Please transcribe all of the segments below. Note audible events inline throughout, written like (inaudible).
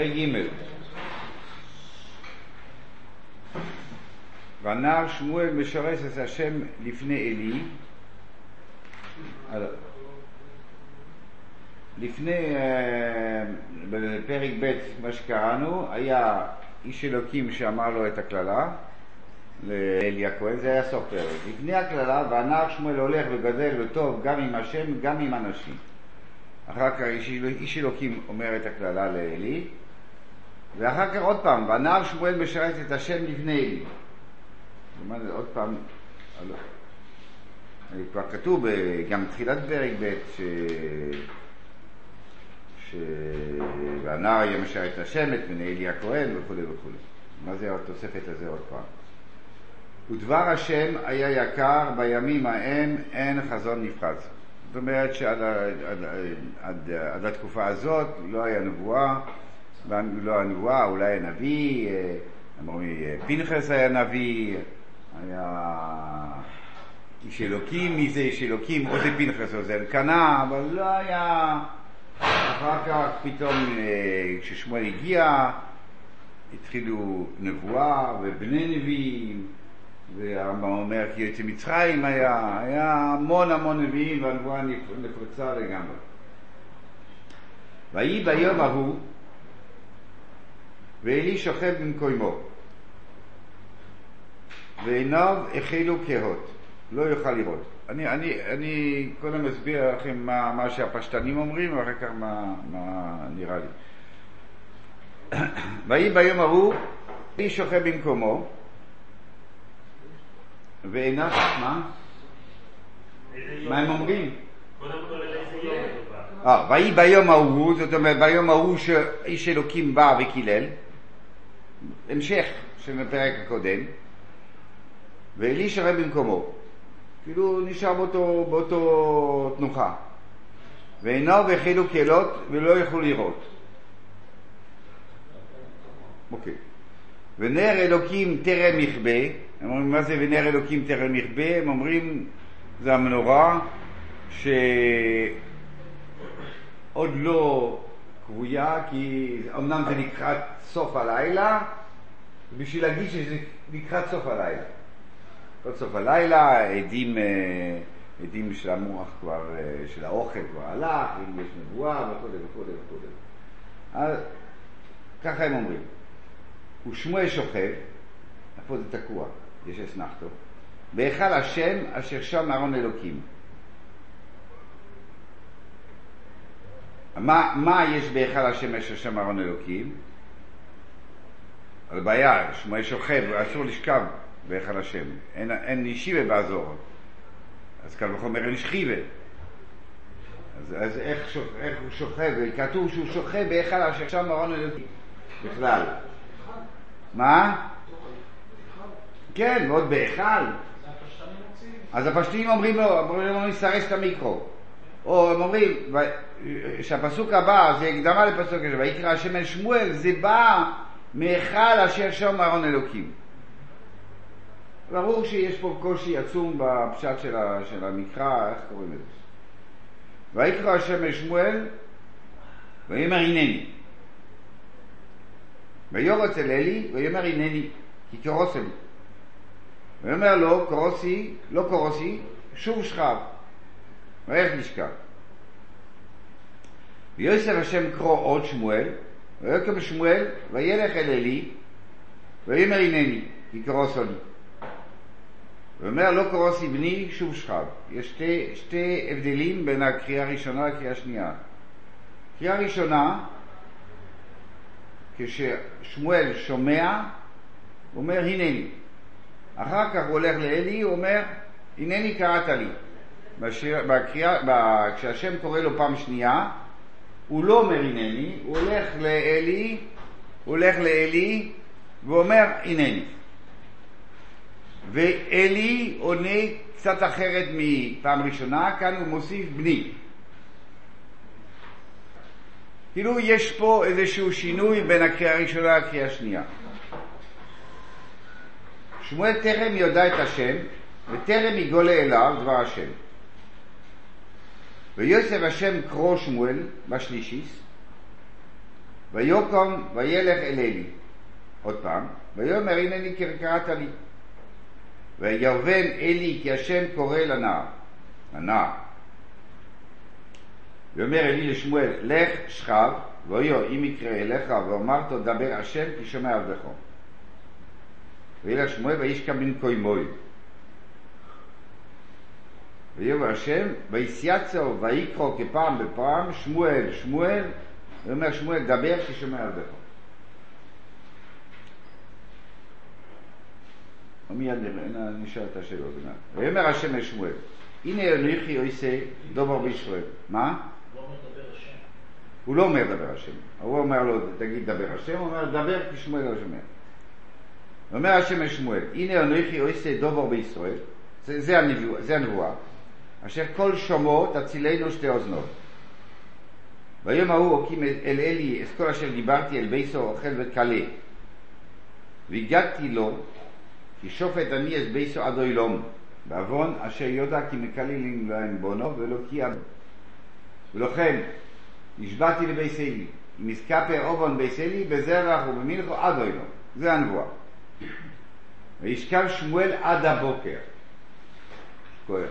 פרק ג' והנער שמואל משרש את השם לפני עלי לפני, אה, בפרק ב', מה שקראנו, היה איש אלוקים שאמר לו את הקללה לאלי הכהן, זה היה סוף פרק. לפני הקללה, והנער שמואל הולך וגדל וטוב גם עם השם, גם עם אנשים. אחר כך איש אלוקים אומר את הקללה לאלי, ואחר כך עוד פעם, והנער שמואל משרת את השם לפני אלי. אומרת, עוד פעם, כבר כתוב גם בתחילת פרק ב' ש... שהנער יהיה משרת השם, את בני אלי הכהן וכו' וכו'. מה זה התוספת הזה עוד פעם? ודבר השם היה יקר בימים ההם אין חזון נפרץ. זאת אומרת שעד עד, עד, עד, עד התקופה הזאת לא היה נבואה, לא היה נבואה, אולי הנביא, אמרו פנחס היה נביא, היה איש אלוקים, מי זה איש אלוקים, או זה פנחס או זה אלקנה, אבל לא היה... אחר כך פתאום כששמואל הגיע, התחילו נבואה ובני נביאים, והרמב"ם אומר כי יוצא מצרים היה, היה המון המון נביאים והנבואה נפרצה לגמרי. ויהי ביום ההוא ואלי שוכב במקומו ועיניו החלו כהות, לא יוכל לראות. אני, אני, אני קודם אסביר לכם מה, מה שהפשטנים אומרים ואחר כך מה, מה נראה לי. (coughs) ויהי ביום ההוא אלי שוכב במקומו ועיניו, מה? מה הם אומרים? אה, ויהי ביום ההוא, זאת אומרת ביום ההוא שאיש אלוקים בא וקילל, המשך של הפרק הקודם, ואלי שרה במקומו, כאילו נשאר באותו, באותו תנוחה, ועיניו החלו קהלות ולא יכלו לראות. אוקיי. ונר אלוקים טרם יכבה, הם אומרים מה זה ונר אלוקים טרם יכבה? הם אומרים זה המנורה שעוד לא קרויה כי אמנם זה לקראת סוף הלילה בשביל להגיד שזה לקראת סוף הלילה. לקראת סוף הלילה עדים, עדים של המוח כבר, של האוכל כבר הלך, אם יש נבואה וכו' וכו' וכו'. אז ככה הם אומרים. ושמואל שוכב, איפה זה תקוע? יש אסנחתו, בהיכל השם אשר שם ארון אלוקים. מה, מה יש בהיכל השם אשר שם ארון אלוקים? על בעיה, שמואל שוכב, אסור לשכב בהיכל השם, אין, אין ישיבה באזור, אז קל וחומר אין שכיבה. אז, אז איך, שוכ, איך הוא שוכב? כתוב שהוא שוכב בהיכל אשר שם ארון אלוקים בכלל. מה? כן, ועוד בהיכל. אז הפשטנים אומרים לו, אומרים לו, נסרס את המיקרו. או הם אומרים, שהפסוק הבא, זה הקדמה לפסוק הזה, ויקרא השם אל שמואל, זה בא מהיכל אשר שם אהרון אלוקים. ברור שיש פה קושי עצום בפשט של, המקרא, איך קוראים לזה? ויקרא השם אל שמואל, ויאמר הנני. ויורץ אל אלי, ויאמר הנני, כי קרוס לי. ויאמר לו, קורוסי, לא קורוסי, שוב שכב. ואיך נשכב? ויוסף השם קרוא עוד שמואל, ויקם שמואל, וילך אל אלי, ויאמר הנני, כי קרוסו לי. ואומר לא קרוסי בני, שוב שכב. יש שתי, שתי הבדלים בין הקריאה הראשונה לקריאה השנייה. קריאה ראשונה, כששמואל שומע, הוא אומר הנני. אחר כך הוא הולך לאלי, הוא אומר הנני קראת לי. בשיר, בקריאה, כשהשם קורא לו פעם שנייה, הוא לא אומר הנני, הוא הולך לאלי, הוא הולך לאלי ואומר הנני. ואלי עונה קצת אחרת מפעם ראשונה, כאן הוא מוסיף בני. כאילו יש פה איזשהו שינוי בין הקריאה הראשונה לקריאה השנייה. שמואל טרם יודע את השם, וטרם יגולה אליו דבר השם. ויוסף השם קרוא שמואל בשלישיס, ויקום וילך אל אלי. עוד פעם, ויאמר הנני קראת לי. ויובן אלי כי השם קורא לנער. הנער. ואומר אלי לשמואל, לך שכב, ואויו אם יקרא אליך ואומרת דבר השם כי שומע עבדך. וילך שמואל וישכב במקומוי. ויאמר השם, ויסייצו ויקרו כפעם בפעם, שמואל, שמואל, ואומר שמואל, דבר כי שומע עבדך. ומיד נשאל את השאלות. ויאמר השם לשמואל, הנה אנוכי עושה דובר בישראל. מה? הוא לא אומר דבר השם, הוא אומר לו תגיד דבר השם, הוא אומר דבר כי שמואל לא שומע. אומר השם לשמואל, הנה אנוכי עושה דובר בישראל, זה הנבואה, אשר כל שומו תצילנו שתי אוזנות. ביום ההוא הוקים אל אלי את כל אשר דיברתי אל ביסו אוכל וכלה. והגדתי לו כי שופט אני את ביסו עד אוילום, בעוון אשר יודע כי מקללים להם בונו ולא כי עד. ולכן נשבעתי לבייס אלי, אם יסקפר אובון בייס אלי בזרח ובמלכו עד אוילום. זה הנבואה. וישכב שמואל עד הבוקר. כואב.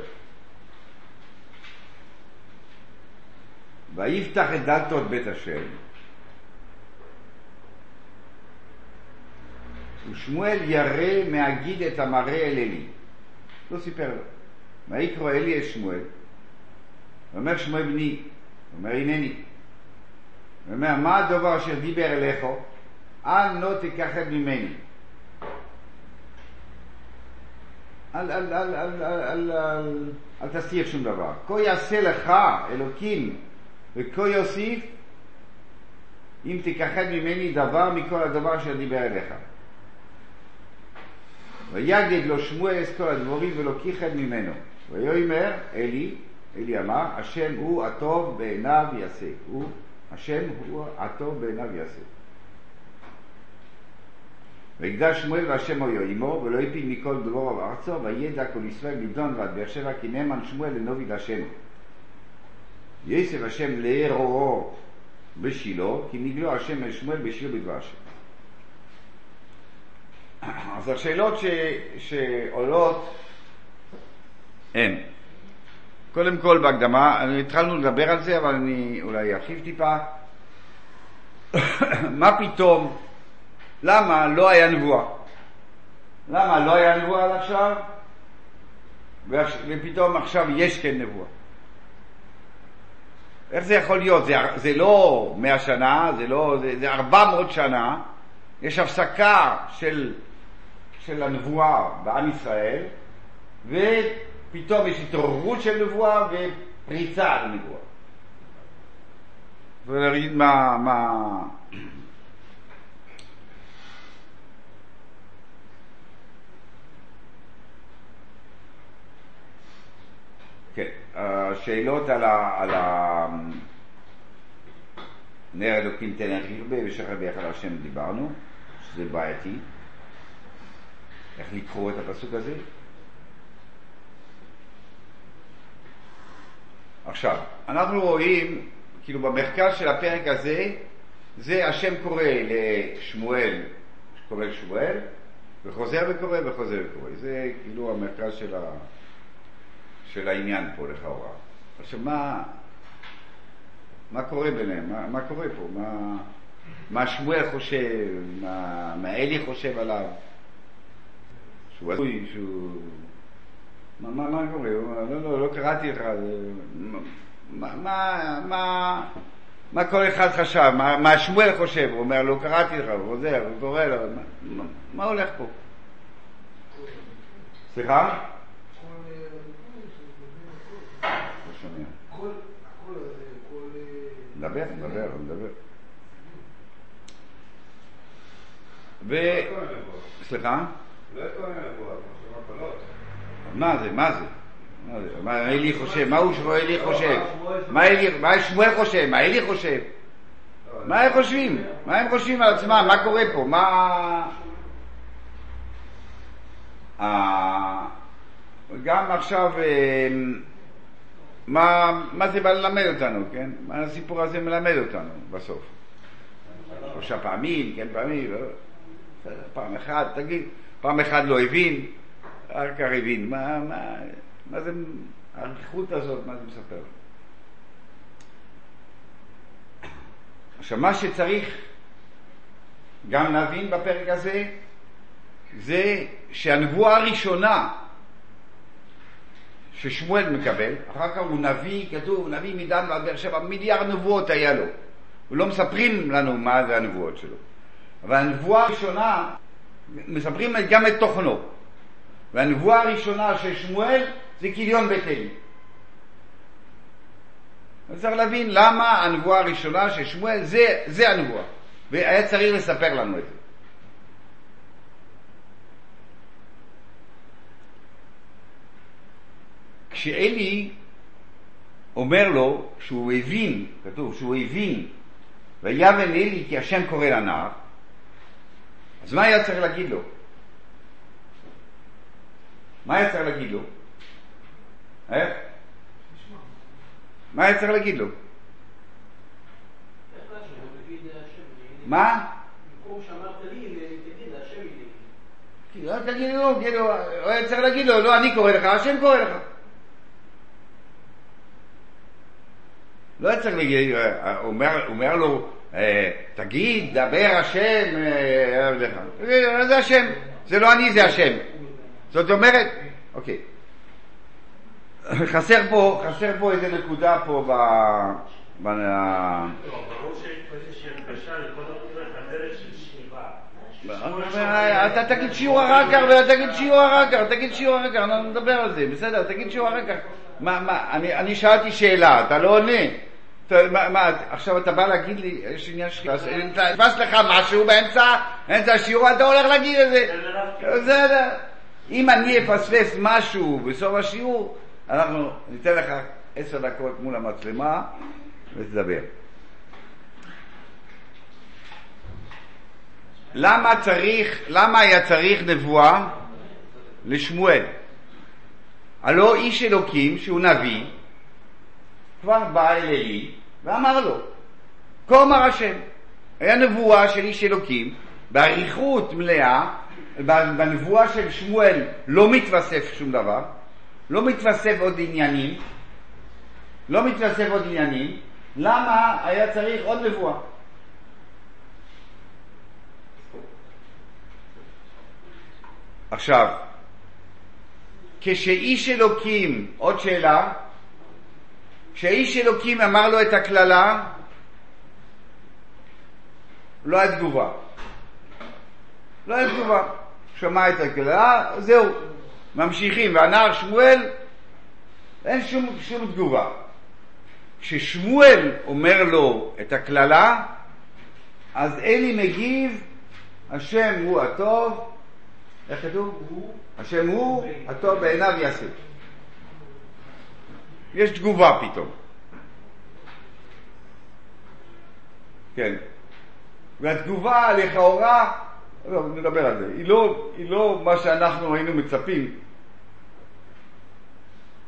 ויפתח את דלתות בית השם. ושמואל ירא מהגיד את המראה אל אלי. לא סיפר לו. ויקרא אלי את שמואל. ואומר שמואל בני, אומר הנני. ואומר מה הדבר אשר דיבר אליך? אל לא תכחד ממני. אל, אל, אל, אל, אל, אל, אל, אל תסתיר שום דבר. כה יעשה לך אלוקים וכה יוסיף אם תכחד ממני דבר מכל הדבר אשר דיבר אליך. ויגד לו שמואל את כל הדבורים ולא כיחד ממנו. ויאמר אלי, אלי אמר, השם הוא הטוב בעיניו יעשה. הוא, השם הוא הטוב בעיניו יעשה. ויגדל שמואל והשם היו עמו, ולא הפיל מכל דבוריו ארצו, וידע כל ישראל לדון ועד באר שבע, כי נאמן שמואל לנובי להשם. יסף השם לארועו בשילה, כי נגלו השם אל שמואל בשילה בדבר השם. אז השאלות ש, שעולות הן, קודם כל בהקדמה, התחלנו לדבר על זה, אבל אני אולי ארחיב טיפה. (coughs) מה פתאום, למה לא היה נבואה? למה לא היה נבואה עד עכשיו, ופתאום עכשיו יש כן נבואה? איך זה יכול להיות? זה, זה לא מאה שנה, זה לא, זה, ארבע מאות שנה, יש הפסקה של, של הנבואה בעם ישראל, ופתאום יש התעוררות של נבואה ופריצה על הנבואה. ולהגיד מה, מה... כן, השאלות על ה... על ה... נר אלוקים תן איך ירבה ושחר ביחד השם דיברנו, שזה בעייתי. איך לקרוא את הפסוק הזה? עכשיו, אנחנו רואים, כאילו במרכז של הפרק הזה, זה השם קורא לשמואל, קורא לשמואל, וחוזר וקורא וחוזר וקורא. זה כאילו המרכז של, ה... של העניין פה לכאורה. עכשיו, מה, מה קורה ביניהם? מה, מה קורה פה? מה, מה שמואל חושב? מה, מה אלי חושב עליו? שהוא הזוי, שהוא... מה, מה, מה קורה? לא, לא, לא קראתי לך. מה, מה, מה, מה כל אחד חשב? מה, מה שמואל חושב? הוא אומר, לא קראתי לך, הוא חוזר, הוא קורא לו. מה, מה הולך פה? סליחה? לא שומע. מדבר, מדבר, מדבר. ו... סליחה? מה זה, מה זה? מה זה? מה אלי חושב? מה הוא אלי חושב? מה שמואל חושב? מה אלי חושב? מה הם חושבים? מה הם חושבים על עצמם? מה קורה פה? מה... גם עכשיו, מה, מה זה בא ללמד אותנו, כן? מה הסיפור הזה מלמד אותנו בסוף? שלושה פעמים, כן פעמים, לא, פעם אחת, תגיד, פעם אחת לא הבין, אחר כך הבין, מה, מה, מה זה, האריכות הזאת, מה זה מספר? עכשיו, מה שצריך גם להבין בפרק הזה, זה שהנבואה הראשונה ששמואל מקבל, אחר כך הוא נביא, כתוב, נביא מדן ועד באר שבע, מיליארד נבואות היה לו. ולא מספרים לנו מה זה הנבואות שלו. אבל הנבואה הראשונה, מספרים גם את תוכנו. והנבואה הראשונה של שמואל זה כיליון בית אלי. צריך להבין למה הנבואה הראשונה של שמואל זה, זה הנבואה. והיה צריך לספר לנו את זה. כשאלי אומר לו שהוא הבין, כתוב שהוא הבין, ויבן אלי כי השם קורא לנער, אז מה היה צריך להגיד לו? מה היה צריך להגיד לו? איך? מה היה צריך להגיד לו? מה? לי, תגיד, לו, כאילו, הוא היה צריך להגיד לו, לא אני קורא לך, השם קורא לך. לא צריך להגיד, אה, הוא אומר, אומר לו, אה, תגיד, דבר השם, אה, זה השם, זה לא אני, זה השם. זאת אומרת, אוקיי. חסר פה, חסר פה איזה נקודה פה ב... ב... לא. אתה תגיד שיעור אחר כך, ואתה תגיד שיעור אחר כך, תגיד שיעור אחר כך, אנחנו נדבר על זה, בסדר, תגיד שיעור אחר כך. מה, מה, אני שאלתי שאלה, אתה לא עונה. מה, מה, עכשיו אתה בא להגיד לי, יש עניין של... נתפס לך משהו באמצע, באמצע השיעור, אתה הולך להגיד את זה. בסדר. אם אני אפספס משהו בסוף השיעור, אנחנו ניתן לך עשר דקות מול המצלמה ותדבר. למה צריך, למה היה צריך נבואה לשמואל? הלא איש אלוקים שהוא נביא כבר בא אל אלי ואמר לו כה אמר השם היה נבואה של איש אלוקים באריכות מלאה בנבואה של שמואל לא מתווסף שום דבר לא מתווסף עוד עניינים לא מתווסף עוד עניינים למה היה צריך עוד נבואה? עכשיו, כשאיש אלוקים, עוד שאלה, כשאיש אלוקים אמר לו את הקללה, לא היה תגובה. לא היה תגובה. שמע את הקללה, זהו, ממשיכים. והנער שמואל, אין שום, שום תגובה. כששמואל אומר לו את הקללה, אז אלי מגיב, השם הוא הטוב, איך כתוב? השם הוא הטוב בעיניו יעשה. יש תגובה פתאום. כן. והתגובה לכאורה, לא, נדבר על זה, היא לא, היא לא מה שאנחנו היינו מצפים.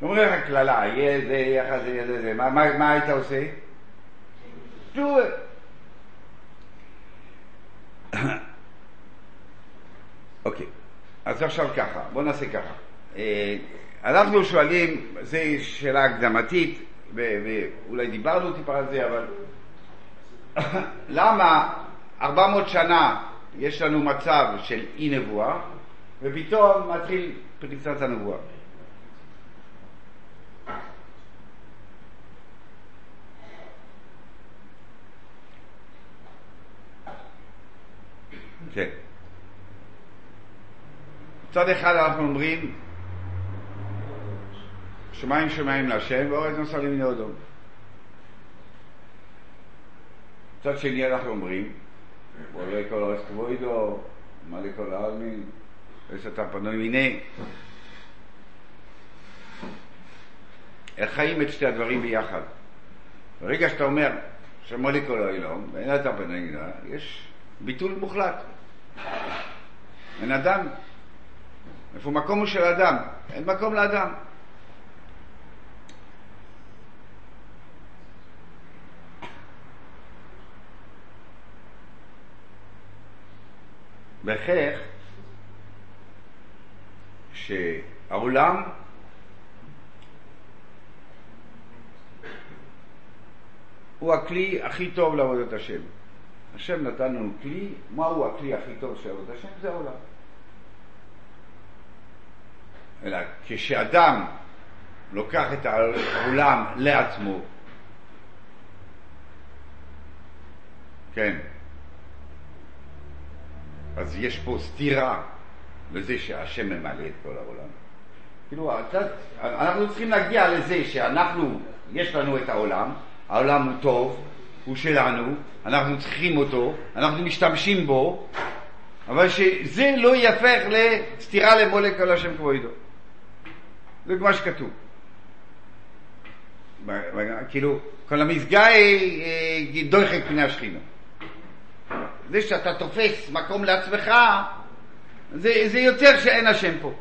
אומרים לך קללה, יהיה זה, יהיה זה, יהיה זה, מה, מה, מה היית עושה? do. אוקיי, אז עכשיו ככה, בואו נעשה ככה. אנחנו שואלים, זו שאלה הקדמתית, ואולי דיברנו טיפה על זה, אבל (laughs) למה 400 שנה יש לנו מצב של אי נבואה, ופתאום מתחיל פריצת הנבואה? כן. מצד אחד אנחנו אומרים שמיים שמיים להשם ואורז נוסרים מן האדום. מצד שני אנחנו אומרים ועולה כל אורז כבוידו, מלא כל העלמין, וסתה פנוי מיני. איך חיים את שתי הדברים ביחד? ברגע שאתה אומר שמולא כל העולם, ואין אתה פנוי מיני, יש ביטול מוחלט. אין אדם. איפה מקום הוא של אדם? אין מקום לאדם. בהכרח שהעולם הוא הכלי הכי טוב לעבודת השם. השם נתן לנו כלי, מהו הכלי הכי טוב של עבודת השם? זה העולם. אלא כשאדם לוקח את העולם לעצמו, כן, אז יש פה סתירה לזה שהשם ממלא את כל העולם. כאילו, אנחנו צריכים להגיע לזה שאנחנו, יש לנו את העולם, העולם הוא טוב, הוא שלנו, אנחנו צריכים אותו, אנחנו משתמשים בו, אבל שזה לא יהפך לסתירה למולק על השם כבודו. זה מה שכתוב. כאילו, כל המסגה היא דוחק פני השכינה. זה שאתה תופס מקום לעצמך, זה, זה יותר שאין השם פה.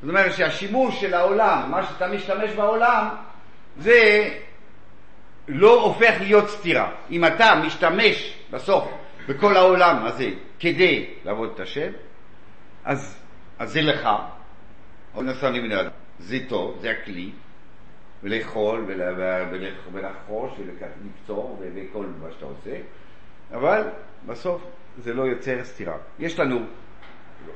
זאת אומרת שהשימוש של העולם, מה שאתה משתמש בעולם, זה לא הופך להיות סתירה. אם אתה משתמש בסוף בכל העולם הזה כדי לעבוד את השם, אז, אז זה לך. זה טוב, זה הכלי, ולאכול, ולחרוש, ולקצור, וכל מה שאתה עושה, אבל בסוף זה לא יוצר סתירה. יש לנו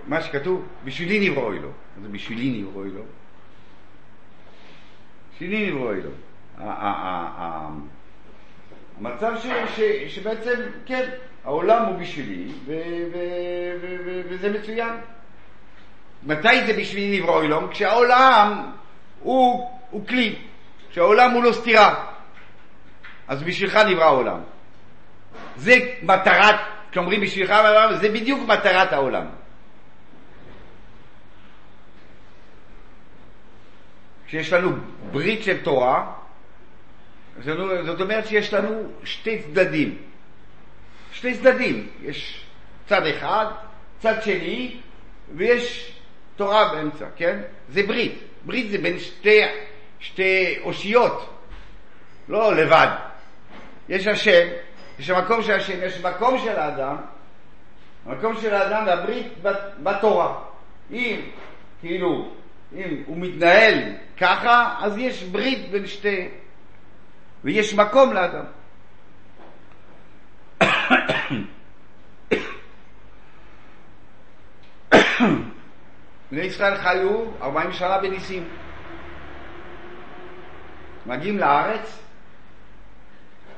מה שכתוב, בשבילי נבראו אלו. זה בשבילי נבראו אלו. בשבילי נבראו אלו. המצב שבעצם, כן, העולם הוא בשבילי, וזה מצוין. מתי זה בשבילי נברוא אלום? כשהעולם הוא כלי, כשהעולם הוא לא סתירה. אז בשבילך נברא העולם. זה מטרת, כשאומרים בשבילך, זה בדיוק מטרת העולם. כשיש לנו ברית של תורה, זאת אומרת שיש לנו שתי צדדים. שתי צדדים. יש צד אחד, צד שני, ויש תורה באמצע, כן? זה ברית. ברית זה בין שתי, שתי אושיות, לא לבד. יש השם, יש המקום של השם, יש מקום של האדם, המקום של האדם והברית בתורה. אם, כאילו, אם הוא מתנהל ככה, אז יש ברית בין שתי... ויש מקום לאדם. בני ישראל חיו 40 שנה בניסים. מגיעים לארץ,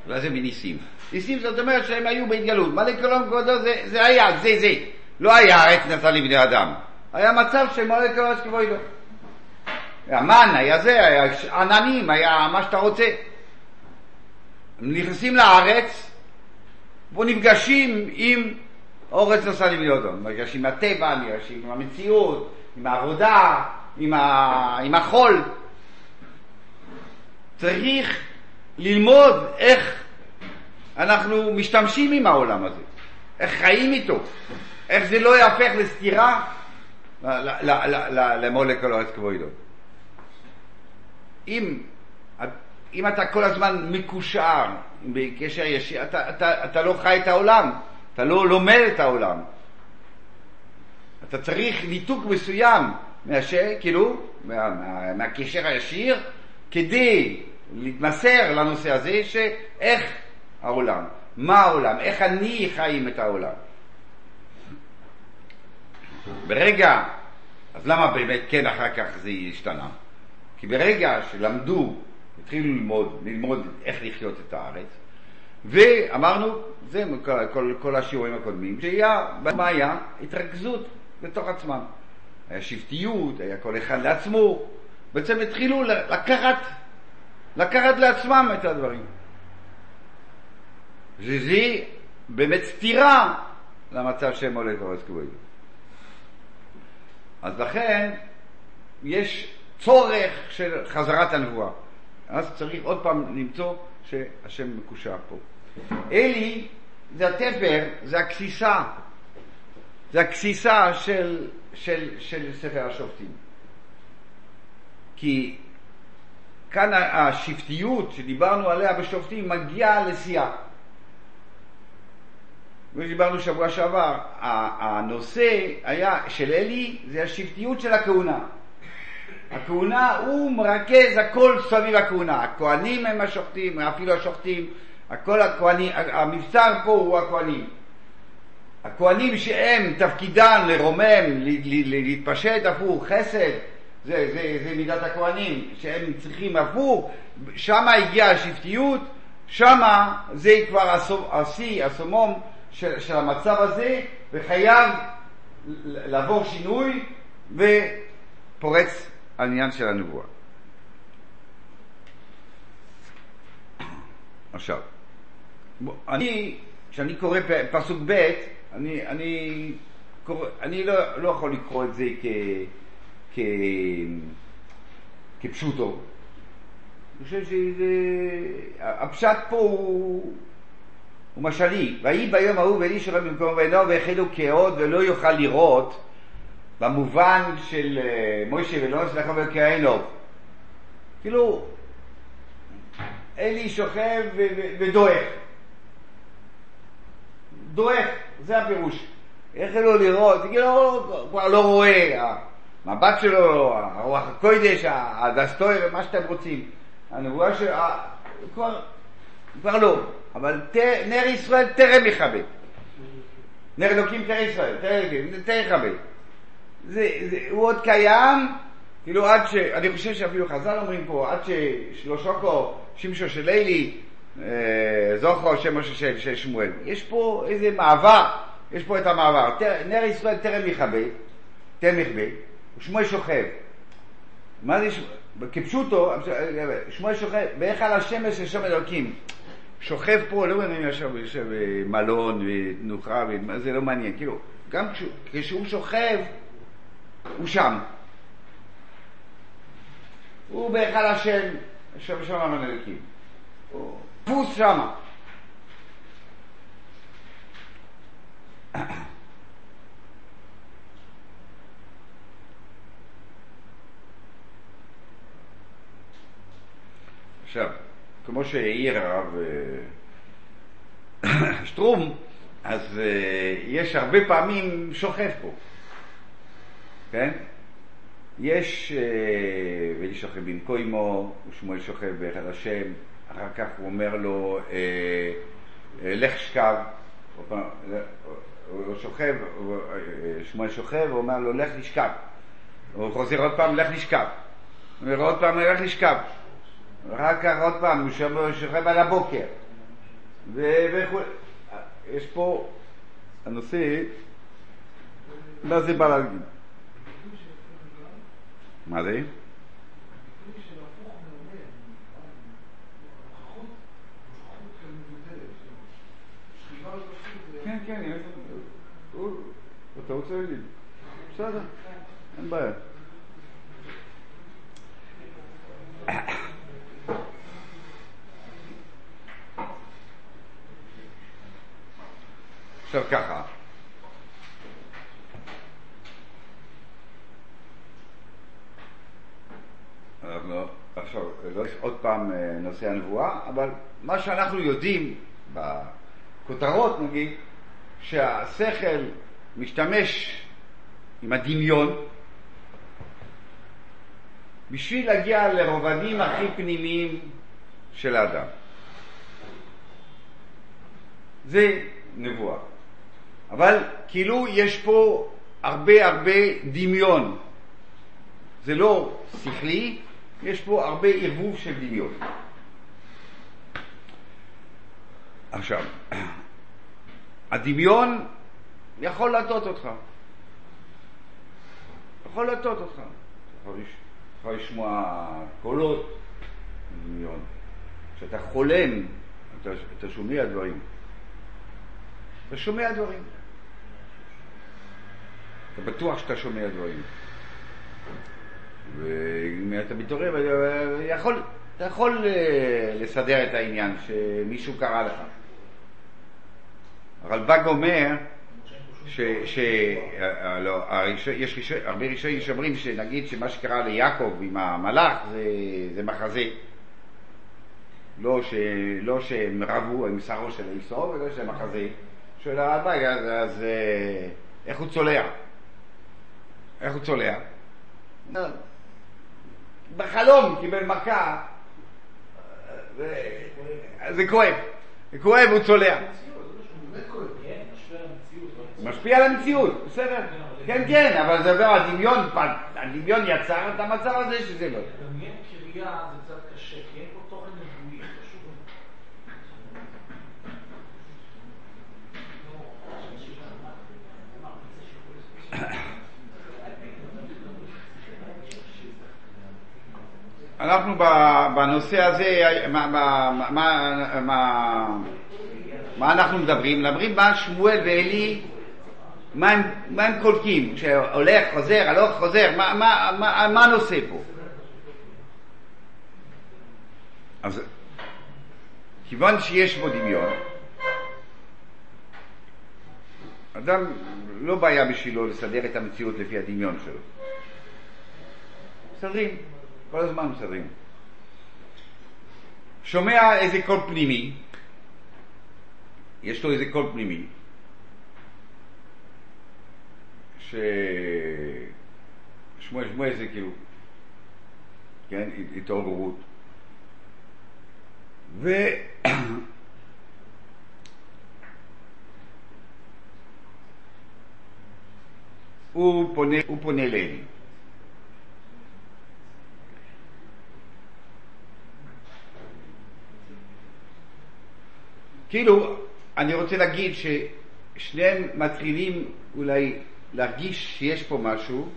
ואז זה בניסים. ניסים זאת אומרת שהם היו בהתגלות. מה לקרום כבודו זה, זה היה, זה זה. לא היה הארץ נתן לבני אדם. היה מצב שמלא קרוב כבודו. היה מן, היה זה, היה עננים, היה מה שאתה רוצה. נכנסים לארץ, ונפגשים עם אורץ נוסע למיודון, נפגשים עם הטבע, נפגשים עם המציאות, עם העבודה, עם, ה... עם החול. צריך ללמוד איך אנחנו משתמשים עם העולם הזה, איך חיים איתו, איך זה לא יהפך לסתירה למולקולת כבודו. אם אם אתה כל הזמן מקושר בקשר ישיר, אתה, אתה, אתה לא חי את העולם, אתה לא לומד את העולם. אתה צריך ניתוק מסוים מהשיר, כאילו, מה, מה, מהקשר הישיר, כדי להתמסר לנושא הזה, שאיך העולם, מה העולם, איך אני חיים את העולם. ברגע, אז למה באמת כן אחר כך זה השתנה? כי ברגע שלמדו התחילו ללמוד, ללמוד איך לחיות את הארץ, ואמרנו, זה כל, כל, כל השיעורים הקודמים, שהיה, מה היה? התרכזות בתוך עצמם. היה שבטיות, היה כל אחד לעצמו, בעצם התחילו לקחת, לקחת לעצמם את הדברים. וזה באמת סתירה למצב שהם הולך ואורז כבוד. אז לכן יש צורך של חזרת הנבואה. אז צריך עוד פעם למצוא שהשם מקושר פה. אלי זה התפר, זה הגסיסה, זה הגסיסה של, של, של ספר השופטים. כי כאן השבטיות שדיברנו עליה בשופטים מגיעה לשיאה. כמו שדיברנו שבוע שעבר, הנושא היה, של אלי, זה השבטיות של הכהונה. הכהונה, הוא מרכז הכל סביב הכהונה. הכהנים הם השוחטים, אפילו השוחטים, הכל הכהנים, המבצר פה הוא הכהנים. הכהנים שהם תפקידם לרומם, להתפשט הפוך, חסד, זה, זה, זה מידת הכהנים, שהם צריכים הפוך, שם הגיעה השבטיות, שם זה כבר השיא, הסומום של, של המצב הזה, וחייב לעבור שינוי, ופורץ העניין של הנבואה. עכשיו, בוא, אני, כשאני קורא פסוק ב', אני, אני, קורא, אני לא, לא יכול לקרוא את זה כ, כ, כפשוטו. אני חושב שזה... הפשט פה הוא, הוא משלי. ויהי ביום ההוא ואלי שלו במקום בעינו והחלו כהוד ולא יוכל לראות במובן של אה, מוישה ולא נצליח וכהנו. כאילו, אלי שוכב ודועך. דועך, זה הפירוש. איך לו לראות? כאילו, כבר לא רואה, המבט שלו, הרוח הקודש, הדסטויר, מה שאתם רוצים. הנבואה של... ה- הוא כבר, כבר לא. אבל נר ישראל טרם יכבה. נר אלוקים טרם ישראל, טרם יכבה. הוא עוד קיים, כאילו עד ש... אני חושב שאפילו חז"ל אומרים פה, עד ששלו שוקו, שמשו של לילי, אה, זוכו שמו של, של שמואל. יש פה איזה מעבר, יש פה את המעבר. נר ישראל טרם יכבה, טרם יכבה, ושמואל שוכב. מה זה, ש- כפשוטו, שמואל שוכב, ואיך על השמש של שם אלוקים. שוכב פה, לא מעניין עכשיו יושב מלון ותנוחה, זה לא מעניין, כאילו, גם כשהוא- שוכב, הוא שם. הוא בהיכל השם, שם שם המלכים. הוא דפוס שמה. עכשיו, כמו שהעיר הרב אה, (coughs) שטרום, אז אה, יש הרבה פעמים שוכב פה, כן? יש, אה, ואלי שוכב במקוימו, ושמואל שוכב בהיכל השם, אחר כך הוא אומר לו, לך שכב, הוא שוכב, שמואל שוכב, הוא אומר לו, לך לשכב. הוא חוזר עוד פעם, לך לשכב. הוא אומר עוד פעם, לך לשכב. אחר כך עוד פעם, הוא הוא שוכב על הבוקר. וכו'. יש פה, הנושא, מה זה בא להגיד? מה זה? כן, כן, אתה רוצה להגיד? בסדר, אין בעיה. עכשיו ככה, עכשיו, לא יש עוד פעם אה, נושא הנבואה, אבל מה שאנחנו יודעים בכותרות נגיד, שהשכל משתמש עם הדמיון בשביל להגיע לרובדים הכי פנימיים של האדם. זה נבואה. אבל כאילו יש פה הרבה הרבה דמיון. זה לא שכלי, יש פה הרבה ערבוב של דמיון. עכשיו, הדמיון יכול להטות אותך. יכול להטות אותך. אתה יכול, לש... יכול לשמוע קולות דמיון. כשאתה חולם, אתה, אתה שומע דברים. אתה שומע דברים. אתה בטוח שאתה שומע דברים. ואם אתה מתעורר, יכול, אתה יכול אה, לסדר את העניין שמישהו קרא לך. הרלב"ג אומר ש... ש אה, לא, הרבה ראשונים שאומרים שנגיד שמה שקרה ליעקב עם המלאך זה, זה מחזה. לא, ש, לא שהם רבו עם שרו של עשו, ולא שזה מחזה, שואל הרלב"ג, אז, אז אה, איך הוא צולע? איך הוא צולע? לא. בחלום קיבל מכה, ו- זה כואב, זה כואב, הוא צולע. משפיע על המציאות. בסדר. כן, כן, אבל זה אומר, הדמיון, הדמיון יצר את המצב הזה שזה לא. לדמיין קריאה זה קצת קשה, כי אין פה תוכן נבואי, פשוט. אנחנו בנושא הזה, מה, מה, מה, מה, מה אנחנו מדברים? מדברים מה שמואל ואלי, מה הם, מה הם קולטים? שהולך, חוזר, הלוך, חוזר, מה, מה, מה, מה הנושא פה? אז כיוון שיש בו דמיון, אדם לא בעיה בשבילו לסדר את המציאות לפי הדמיון שלו. מסדרים, כל הזמן מסדרים. שומע איזה קול פנימי, יש לו איזה קול פנימי, ש... שמואל שמואל זה כאילו, כן, התעוררות. ו... (coughs) הוא פונה, הוא פונה לאלי. כאילו, אני רוצה להגיד ששניהם מתחילים אולי להרגיש שיש פה משהו,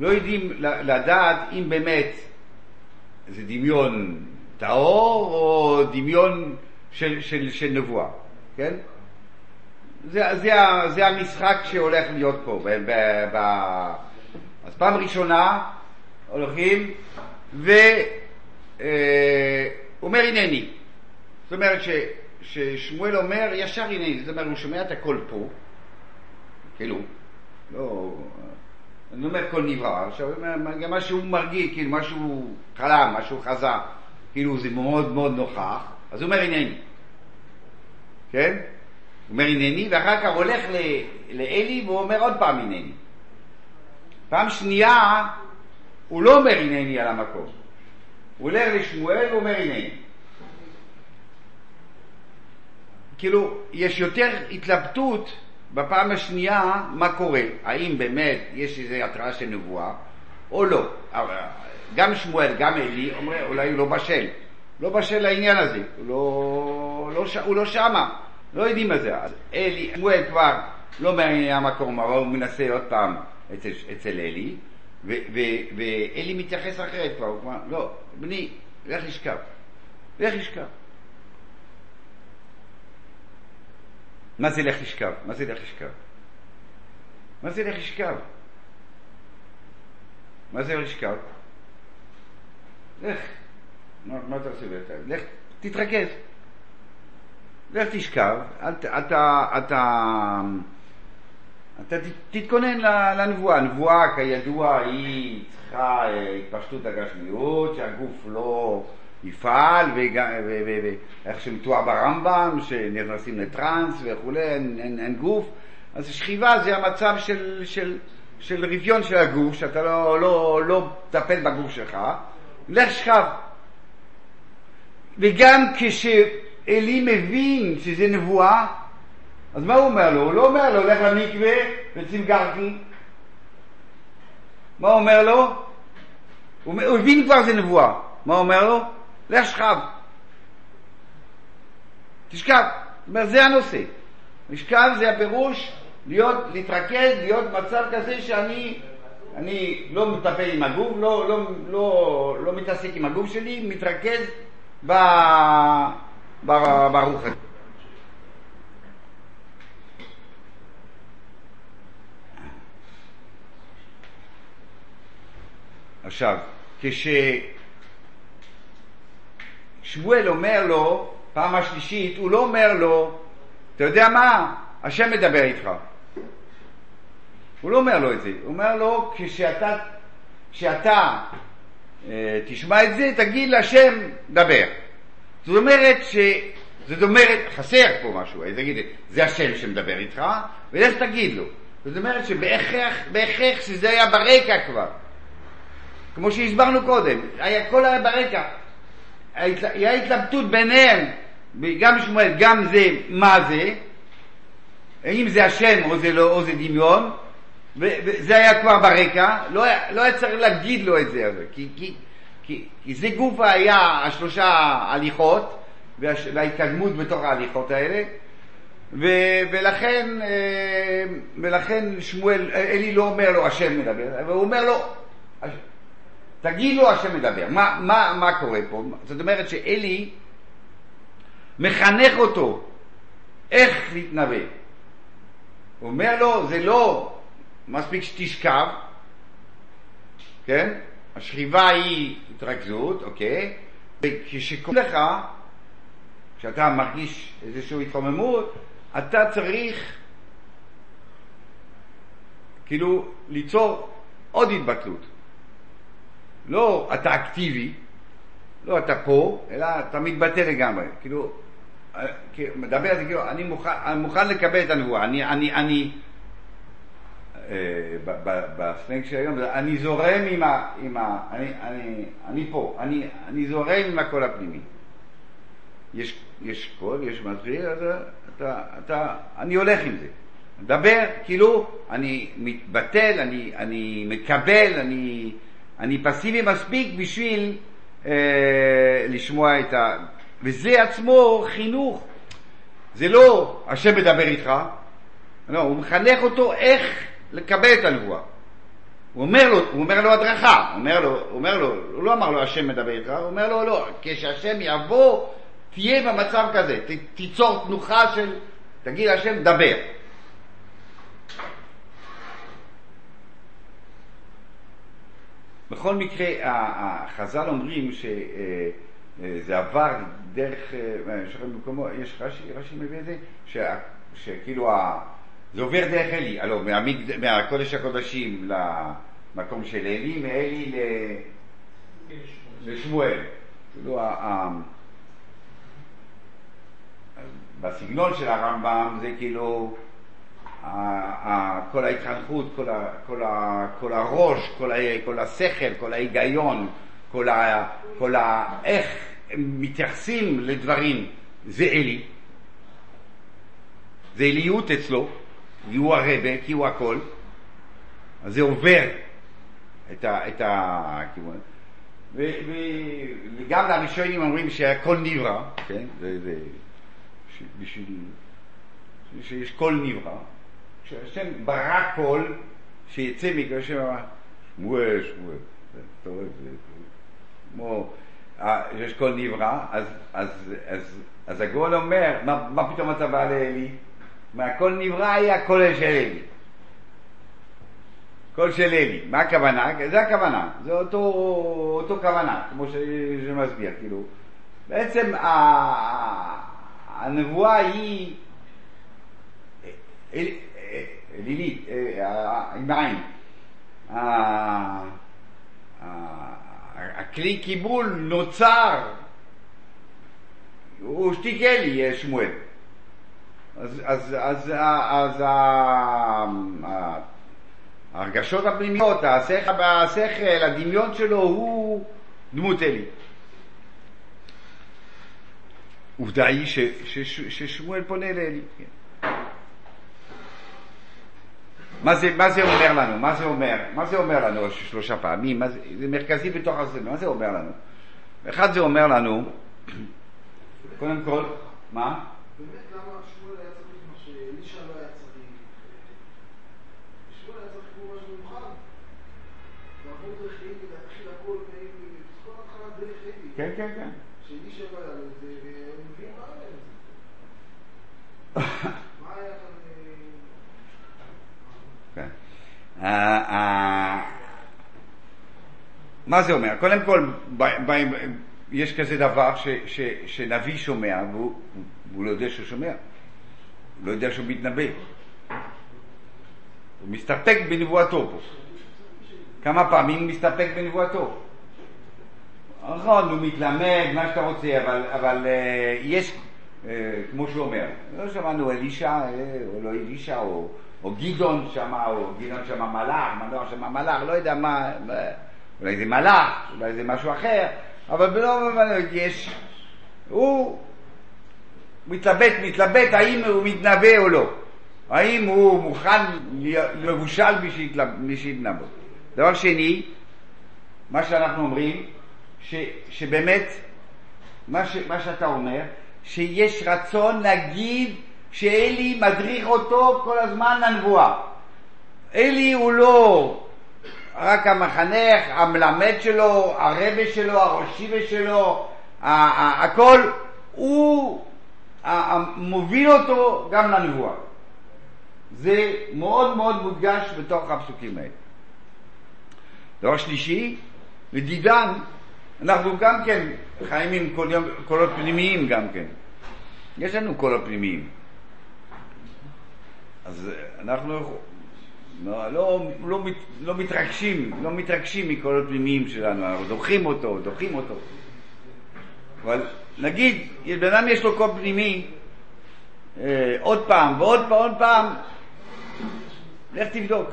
לא יודעים לדעת אם באמת זה דמיון טהור או דמיון של, של, של נבואה, כן? זה, זה, זה המשחק שהולך להיות פה. ב, ב, ב, אז פעם ראשונה הולכים והוא אה, אומר הנני. זאת אומרת ש, ששמואל אומר ישר הנני, זאת אומרת הוא שומע את הכל פה, כאילו, לא, אני אומר כל נברא, עכשיו גם מה שהוא מרגיש, כאילו מה שהוא חלם, מה שהוא חזה, כאילו זה מאוד מאוד נוכח, אז הוא אומר הנני, כן? הוא אומר הנני, ואחר כך הולך לאלי והוא אומר עוד פעם הנני. פעם שנייה הוא לא אומר הנני על המקום. הוא הולך לשמואל והוא אומר הנני. כאילו, יש יותר התלבטות בפעם השנייה מה קורה. האם באמת יש איזו התראה של נבואה או לא. גם שמואל, גם אלי, אומרים, אולי הוא לא בשל. לא בשל לעניין הזה, הוא לא, לא, הוא לא שמה. לא יודעים מה זה. אז אלי, שמואל כבר לא מעניין המקום, אבל הוא מנסה עוד פעם אצל, אצל אלי, ו, ו, ואלי מתייחס אחרת כבר, הוא אומר, לא, בני, לך לשכב, לך לשכב. מה זה לך לשכב? מה זה לך לשכב? מה זה לך לשכב? מה זה לשכב? לך. מה, מה אתה עושה? לך, תתרכז. לך תשכב, אתה, אתה, אתה, אתה תתכונן לנבואה. הנבואה, כידוע, היא צריכה התפשטות הגשמיות, שהגוף לא יפעל, ואיך שמתואר ברמב"ם, שנכנסים לטראנס וכולי, אין, אין, אין גוף. אז שכיבה זה המצב של, של, של רביון של הגוף, שאתה לא, לא, לא טפל בגוף שלך. לך שכב. וגם כש... אלי מבין שזה נבואה, אז מה הוא אומר לו? הוא לא אומר לו, לך למקווה ושים גרקי. מה הוא אומר לו? הוא הבין כבר זה נבואה. מה הוא אומר לו? לך שכב. תשכב. זאת אומרת, זה הנושא. משכב זה הפירוש להיות, להתרכז, להיות במצב כזה שאני אני לא מטפל עם הגוף, לא, לא, לא, לא מתעסק עם הגוף שלי, מתרכז ב... ברוך הזה. עכשיו, כששמואל אומר לו, פעם השלישית, הוא לא אומר לו, אתה יודע מה, השם מדבר איתך. הוא לא אומר לו את זה, הוא אומר לו, כשאתה, כשאתה אה, תשמע את זה, תגיד להשם, דבר. זאת אומרת, ש... זאת אומרת, חסר פה משהו, אז תגיד, זה השם שמדבר איתך, ולך תגיד לו. זאת אומרת שבהכרח, בהכרח שזה היה ברקע כבר. כמו שהסברנו קודם, היה כל היה ברקע. היה התלבטות ביניהם, גם שמואל, גם זה, מה זה, אם זה השם או זה לא, או זה דמיון, וזה היה כבר ברקע, לא היה, לא היה צריך להגיד לו את זה, כי, כי, כי, כי זה גוף היה השלושה הליכות, וההתקדמות בתוך ההליכות האלה, ו, ולכן, אה, ולכן שמואל, אלי לא אומר לו השם מדבר, הוא אומר לו, תגיד לו השם מדבר, מה, מה, מה קורה פה? זאת אומרת שאלי מחנך אותו איך להתנבא. הוא אומר לו, זה לא מספיק שתשכב, כן? השכיבה היא התרכזות, אוקיי? וכשקוראים לך, כשאתה מרגיש איזושהי התחוממות, אתה צריך כאילו ליצור עוד התבטלות. לא אתה אקטיבי, לא אתה פה, אלא אתה מתבטא לגמרי. כאילו, מדבר על זה כאילו, אני מוכן, אני מוכן לקבל את הנבואה, אני, אני, אני אה, בסלנג של היום, אני זורם עם ה... עם ה אני, אני, אני פה, אני, אני זורם עם הקול הפנימי. יש, יש קול, יש מתחיל, אז אתה, אתה, אני הולך עם זה. מדבר, כאילו, אני מתבטל, אני, אני מקבל, אני, אני פסיבי מספיק בשביל אה, לשמוע את ה... וזה עצמו חינוך. זה לא השם מדבר איתך, לא, הוא מחנך אותו איך לקבל את הנבואה. הוא אומר לו, הוא אומר לו הדרכה, הוא אומר לו, הוא אומר לו, הוא לא אמר לו השם מדבר איתך, הוא אומר לו לא, כשהשם יבוא, תהיה במצב כזה, ת, תיצור תנוחה של, תגיד השם דבר. בכל מקרה, החז"ל אומרים שזה עבר דרך, יש במקומו, יש רש"י, רש"י מביא את זה, שכאילו זה עובר דרך אלי, הלוא מהקודש הקודשים למקום של אלי, מאלי לשמואל. כאילו, בסגנון של הרמב"ם זה כאילו כל ההתחנכות, כל, ה, כל, ה, כל הראש, כל, ה, כל השכל, כל ההיגיון, כל, ה, כל ה, איך מתייחסים לדברים, זה אלי. זה אליות אצלו, כי הוא הרבה, כי הוא הכל. אז זה עובר את, ה. וגם לראשונים אומרים שהכל נברא, כן? זה, זה בשביל שיש קול נברא. כשהשם ברא קול, שיצא השם אמר, שמואל, שמואל. רואה, זה כמו, אה, יש קול נברא, אז, אז, אז, אז הקול אומר, מה, מה פתאום אתה בא לאלי? מהקול נברא היה קול של אלי. קול של אלי. מה הכוונה? זה הכוונה. זה אותו, אותו כוונה, כמו שמסביר, כאילו. בעצם הנבואה היא אלילית, עם עין. הכלי קיבול נוצר, הוא שתיק אלי, שמואל. אז, אז, ההרגשות הפנימיות, השכל, הדמיון שלו הוא דמות אלי. עובדה היא ששמואל פונה לאלי. כן. מה זה, מה זה אומר לנו? מה זה אומר? מה זה אומר לנו שלושה פעמים? מה זה, זה מרכזי בתוך הזה, מה זה אומר לנו? אחד זה אומר לנו, קודם כל, מה? באמת למה שמואל היה צריך מה שאלישע לא היה צריך? שמואל היה צריך כמו משהו מיוחד. כן, כן, כן. שאלישע לא היה לו את זה, והם מביאים מה היה לזה. מה היה כאן... כן. אה, אה, מה זה אומר? קודם כל, יש כזה דבר ש, ש, שנביא שומע והוא, והוא לא יודע שהוא שומע, הוא לא יודע שהוא מתנבא. הוא מסתפק בנבואתו פה. כמה פעמים הוא מסתפק בנבואתו? נכון, הוא מתלמד, מה שאתה רוצה, אבל, אבל uh, יש, אה, כמו שהוא אומר. לא שמענו אלישע, אה, או לא אלישע, או, או גדעון שמע, או גדעון שמע מלאך, מנוח שמע מלאך, לא יודע מה, אולי זה מלאך, אולי זה משהו אחר, אבל בלא מובן יש, הוא מתלבט, מתלבט האם הוא מתנבא או לא, האם הוא מוכן, מבושל בשביל. דבר שני, מה שאנחנו אומרים, ש, שבאמת, מה, ש, מה שאתה אומר, שיש רצון להגיד שאלי מדריך אותו כל הזמן לנבואה. אלי הוא לא רק המחנך, המלמד שלו, הרבה שלו, הראשיבה שלו, הכל, הוא מוביל אותו גם לנבואה. זה מאוד מאוד מודגש בתוך הפסוקים האלה. דבר שלישי, לדידן, אנחנו גם כן חיים עם קול- קולות פנימיים גם כן. יש לנו קולות פנימיים. אז אנחנו לא, לא, לא, מת, לא מתרגשים, לא מתרגשים מקולות פנימיים שלנו, אנחנו דוחים אותו, דוחים אותו. אבל נגיד, בן אדם יש לו קול פנימי, אה, עוד פעם ועוד פעם, עוד פעם, לך תבדוק.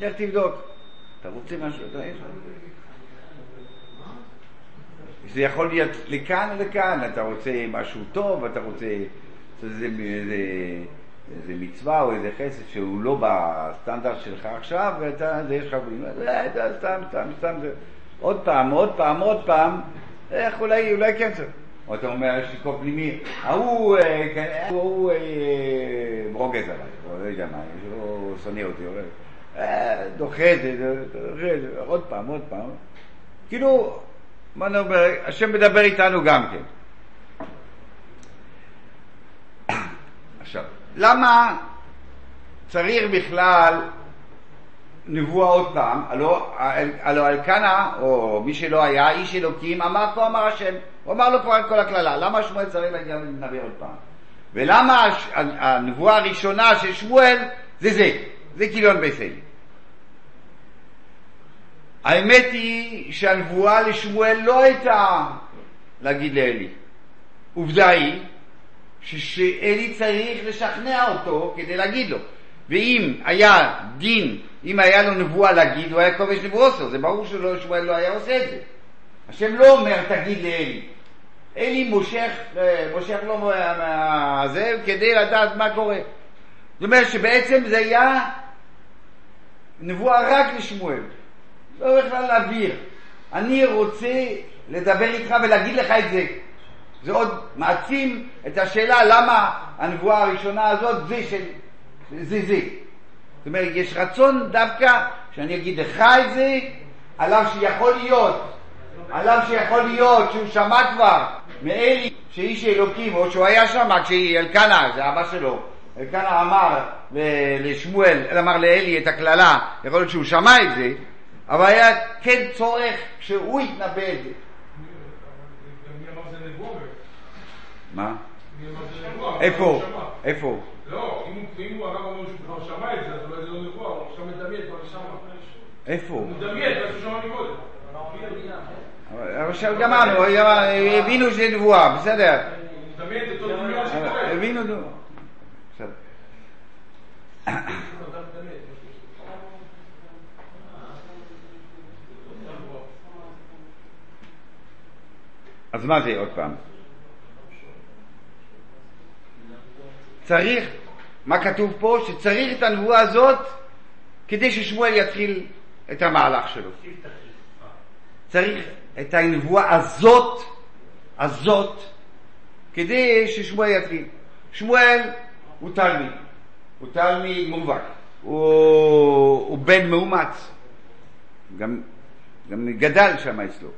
לך תבדוק. אתה רוצה משהו? אתה יש? זה יכול להיות לכאן או לכאן, אתה רוצה משהו טוב, אתה רוצה איזה, איזה, איזה מצווה או איזה חסד שהוא לא בסטנדרט שלך עכשיו, ואתה, זה יש לך, אה, אתה סתם, סתם, סתם, זה. עוד פעם, עוד פעם, עוד פעם, איך אולי, אולי כן צריך. או אתה אומר, יש לי קול פנימי, ההוא, אה, כן, הוא אה, ברוגז עליי, או לא יודע מה, הוא שונא אותי, או לא- אה, זה, דוחה את זה, עוד פעם, עוד פעם. כאילו, מה אני אומר, השם מדבר איתנו גם כן. עכשיו, למה צריך בכלל נבואה עוד פעם? הלא, אלקנה, או מי שלא היה, איש אלוקים, אמר כה אמר השם. הוא אמר לו כבר את כל הקללה. למה שמואל צריך להגיע ולדבר עוד פעם? ולמה הנבואה הראשונה של שמואל זה זה, זה קיליון בית אלי. האמת היא שהנבואה לשמואל לא הייתה להגיד לאלי. עובדה היא שאלי צריך לשכנע אותו כדי להגיד לו. ואם היה דין, אם היה לו נבואה להגיד, הוא היה כובש נבואוסו, זה ברור ששמואל לא היה עושה את זה. השם לא אומר תגיד לאלי. אלי מושך, אה, מושך לו מה- מה- זה כדי לדעת מה קורה. זאת אומרת שבעצם זה היה נבואה רק לשמואל. לא בכלל להעביר. אני רוצה לדבר איתך ולהגיד לך את זה. זה עוד מעצים את השאלה למה הנבואה הראשונה הזאת זה של... זה זה. זאת אומרת, יש רצון דווקא שאני אגיד לך את זה, עליו שיכול להיות, עליו שיכול להיות שהוא שמע כבר מאלי שאיש אלוקים, או שהוא היה שם כשאלקנה, זה אבא שלו, אלקנה אמר לשמואל, אמר לאלי את הקללה, יכול להיות שהוא שמע את זה, אבל היה כן צורך שהוא יתנבא את זה. מי אמר זה נבואה? מה? איפה? איפה? לא, אם הוא- אם הוא הרב אומר שהוא כבר שמע את זה, אז אולי זה לא נבואה, הוא עכשיו מדמיין כבר שמע. איפה? הוא מדמיין, מה שהוא שמע מקודם. עכשיו גמרנו, הבינו שזה נבואה, בסדר. הבינו, נו. בסדר. אז מה זה עוד פעם? צריך, מה כתוב פה? שצריך את הנבואה הזאת כדי ששמואל יתחיל את המהלך שלו. צריך את הנבואה הזאת, הזאת, כדי ששמואל יתחיל. שמואל הוא תלמיד, הוא תלמיד מובהק, הוא, הוא בן מאומץ, גם, גם גדל שם אצלו.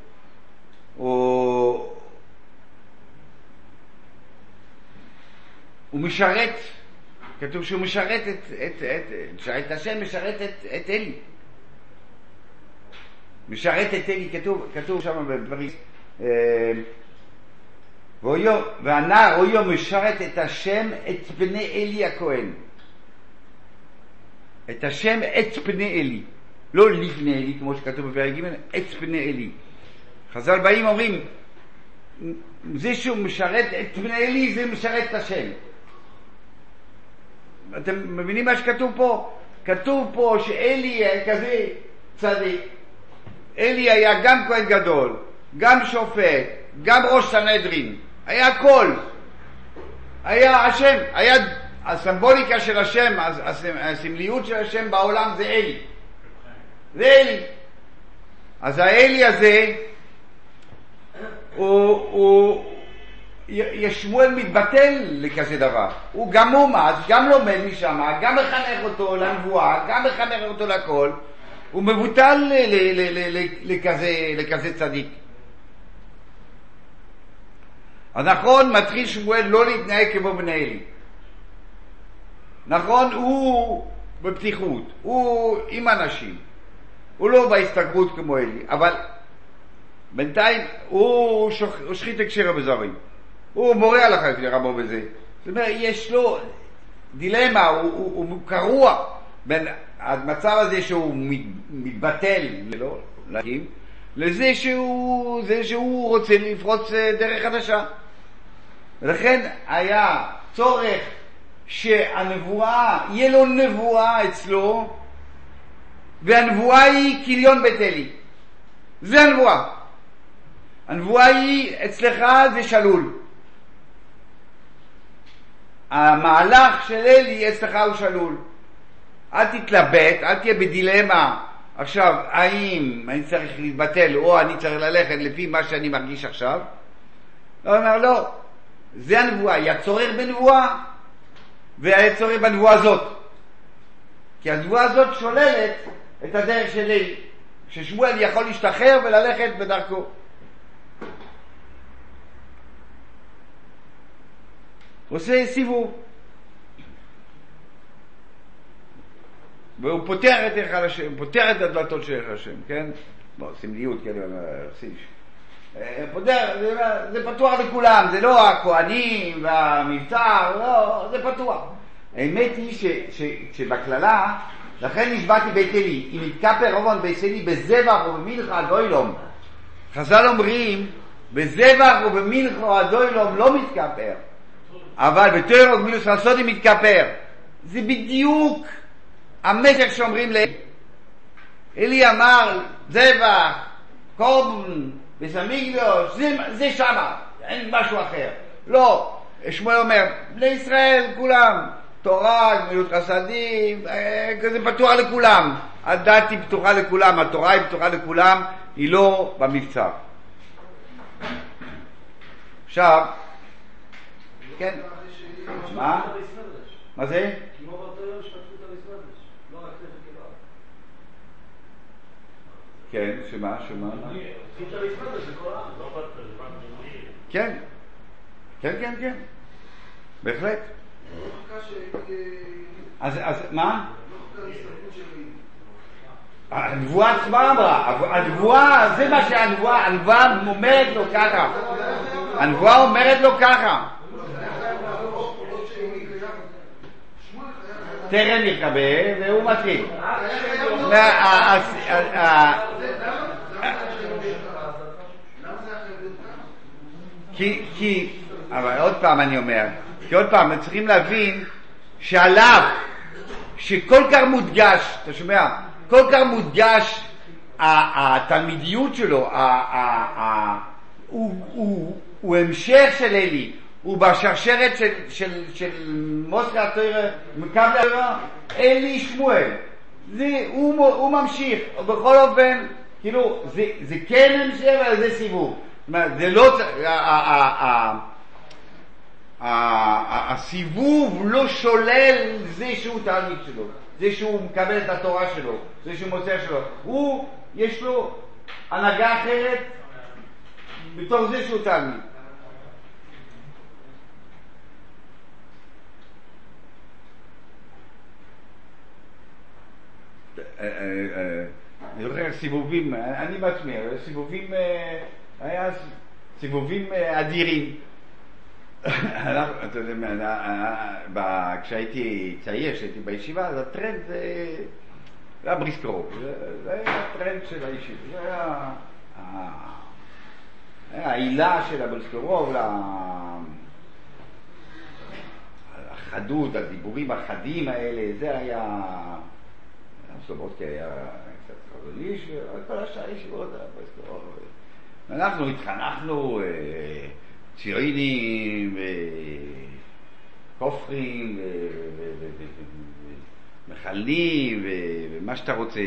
הוא, הוא משרת, כתוב שהוא משרת את, את, את, משרת את השם, משרת את, את אלי. משרת את אלי, כתוב, כתוב שם בדברים. אה, ואויו, והנער אויו משרת את השם, את בני אלי הכהן. את השם, את פני אלי. לא לפני אלי, כמו שכתוב בפרק ג', את פני אלי. חז"ל באים אומרים זה שהוא משרת את בני אלי זה משרת את השם. אתם מבינים מה שכתוב פה? כתוב פה שאלי היה כזה צדיק. אלי היה גם כהן גדול, גם שופט, גם ראש סנהדרין, היה הכל. היה השם, היה הסמבוליקה של השם, הס- הסמליות של השם בעולם זה אלי. זה אלי. אז האלי הזה, הוא, הוא, שמואל מתבטל לכזה דבר. הוא גם מומץ, גם לומד משם, גם מחנך אותו לנבואה, גם מחנך אותו לכל. הוא מבוטל לכזה, לכזה צדיק. אז נכון, מתחיל שמואל לא להתנהג כמו בני אלי. נכון, הוא בפתיחות, הוא עם אנשים, הוא לא בהסתגרות כמו אלי, אבל בינתיים הוא, שוח, הוא שחית הקשר בזרים. הוא מורה הלכה לפני רבו בזה. זאת אומרת, יש לו דילמה, הוא, הוא, הוא קרוע בין המצב הזה שהוא מת, מתבטל ללא להקים, לזה שהוא, זה שהוא רוצה לפרוץ אה, דרך חדשה. ולכן היה צורך שהנבואה, יהיה לו נבואה אצלו, והנבואה היא כליון בית אלי. זה הנבואה. הנבואה היא, אצלך זה שלול. המהלך של אלי אצלך הוא שלול. אל תתלבט, אל תהיה בדילמה עכשיו, האם אני צריך להתבטל או אני צריך ללכת לפי מה שאני מרגיש עכשיו? הוא אומר, לא, זה הנבואה, היה צורך בנבואה והיה צורך בנבואה הזאת. כי הנבואה הזאת שוללת את הדרך שלי, ששמואל יכול להשתחרר וללכת בדרכו. עושה סיבוב. והוא פותח את ערך השם, פותח את הדלתות של ערך השם, כן? לא, סמליות, כן, אה, פותח, זה, זה פתוח לכולם, זה לא הכהנים והמבצר, לא, זה פתוח. האמת היא ש, ש, שבקללה, לכן נשבעתי בית אלי, אם יתכפר רובון בית אלי בזבח ובמלכה דוילום. חז"ל אומרים, בזבח ובמלכה הדוילום לא מתכפר, אבל בתוירו גמילוס הסודי מתכפר. זה בדיוק המשך שאומרים לאלי. אלי אמר, זבח, קורבן, בסמיגדוש, זה, זה שמה, אין משהו אחר. לא, שמואל אומר, בני ישראל כולם, תורה, גמילות חסדים, אה, כזה פתוח לכולם. הדת היא פתוחה לכולם, התורה היא פתוחה לכולם, היא לא במבצר. עכשיו, כן, מה? מה זה? כמו באותו יום שפתחו את המזוודש, לא רק תכף כבעל. כן, שמה, שמה? לא. כן, כן, כן, כן, בהחלט. אז, אז מה? הנבואה עצמה אמרה, הנבואה, זה מה שהנבואה, הנבואה אומרת לו ככה. הנבואה אומרת לו ככה. טרם יקבל והוא מתחיל. וה- ה- ה- ה- כי, אבל עוד פעם אני אומר, כי עוד פעם, צריכים להבין שעליו, שכל כך מודגש, אתה שומע? כל כך מודגש התלמידיות שלו, הוא המשך של אלי, הוא בשרשרת של, של, של מוסקה התוירה, מקבל התוירה, אלי שמואל. זה, הוא, הוא ממשיך, בכל אופן, כאילו, זה, זה כן המשך, אבל זה סיבוב. זה לא, הסיבוב לא שולל זה שהוא תלמיד שלו, זה שהוא מקבל את התורה שלו, זה שהוא מוסר שלו. הוא, יש לו הנהגה אחרת בתור זה שהוא תלמיד. אה, אה, אה, אני זוכר סיבובים, אני בעצמי, סיבובים, אה, היה סיבובים אה, אדירים. (laughs) אה, אה, כשהייתי צעיר, כשהייתי בישיבה, אז הטרנד זה היה בריסקרו, זה היה הטרנד של הישיבה, זה היה... העילה של הבריסקרוב, החדות, הדיבורים החדים האלה, זה היה... סלובודקי היה קצת איש, וכל השאר ישיבות היה בריסקרוב. אנחנו התחנכנו, אה, ציונים, כופרים, מחללים, ומה שאתה רוצה,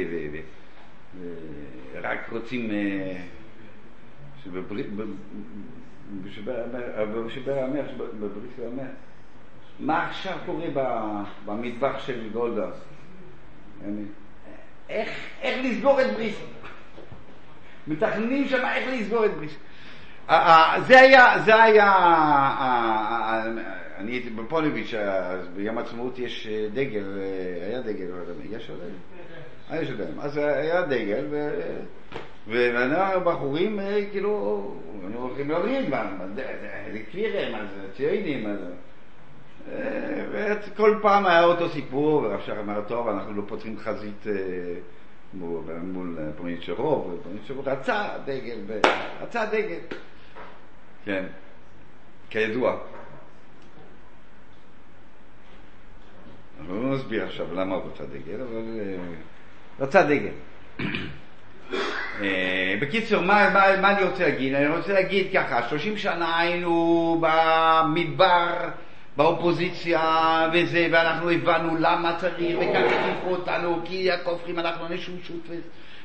ורק רוצים... אה, שבבר המלך, בברית של המלך, מה עכשיו קורה במטבח של גולדה? איך, איך לסגור את בריס? מתכננים שם איך לסגור את בריס. זה היה, זה היה, אני הייתי בפוניביץ', אז ביום העצמאות יש דגל, היה דגל, יש עוד עוד דגל. אז היה דגל, והבחורים כאילו, היינו הולכים להוריד, לקבירם, אז ציונים, אז... וכל פעם היה אותו סיפור, שחר אמר, טוב, אנחנו לא פותחים חזית מול פוניץ' רוב, ופוניץ' רוב רצה דגל, רצה דגל. כן, כידוע. אנחנו לא נסביר עכשיו למה הוא רצה דגל, אבל רצה דגל. בקיצור, מה, מה, מה אני רוצה להגיד? אני רוצה להגיד ככה, 30 שנה היינו במדבר, באופוזיציה וזה, ואנחנו הבנו למה צריך, וככה חינכו אותנו, כי הכופרים אנחנו אין שום שות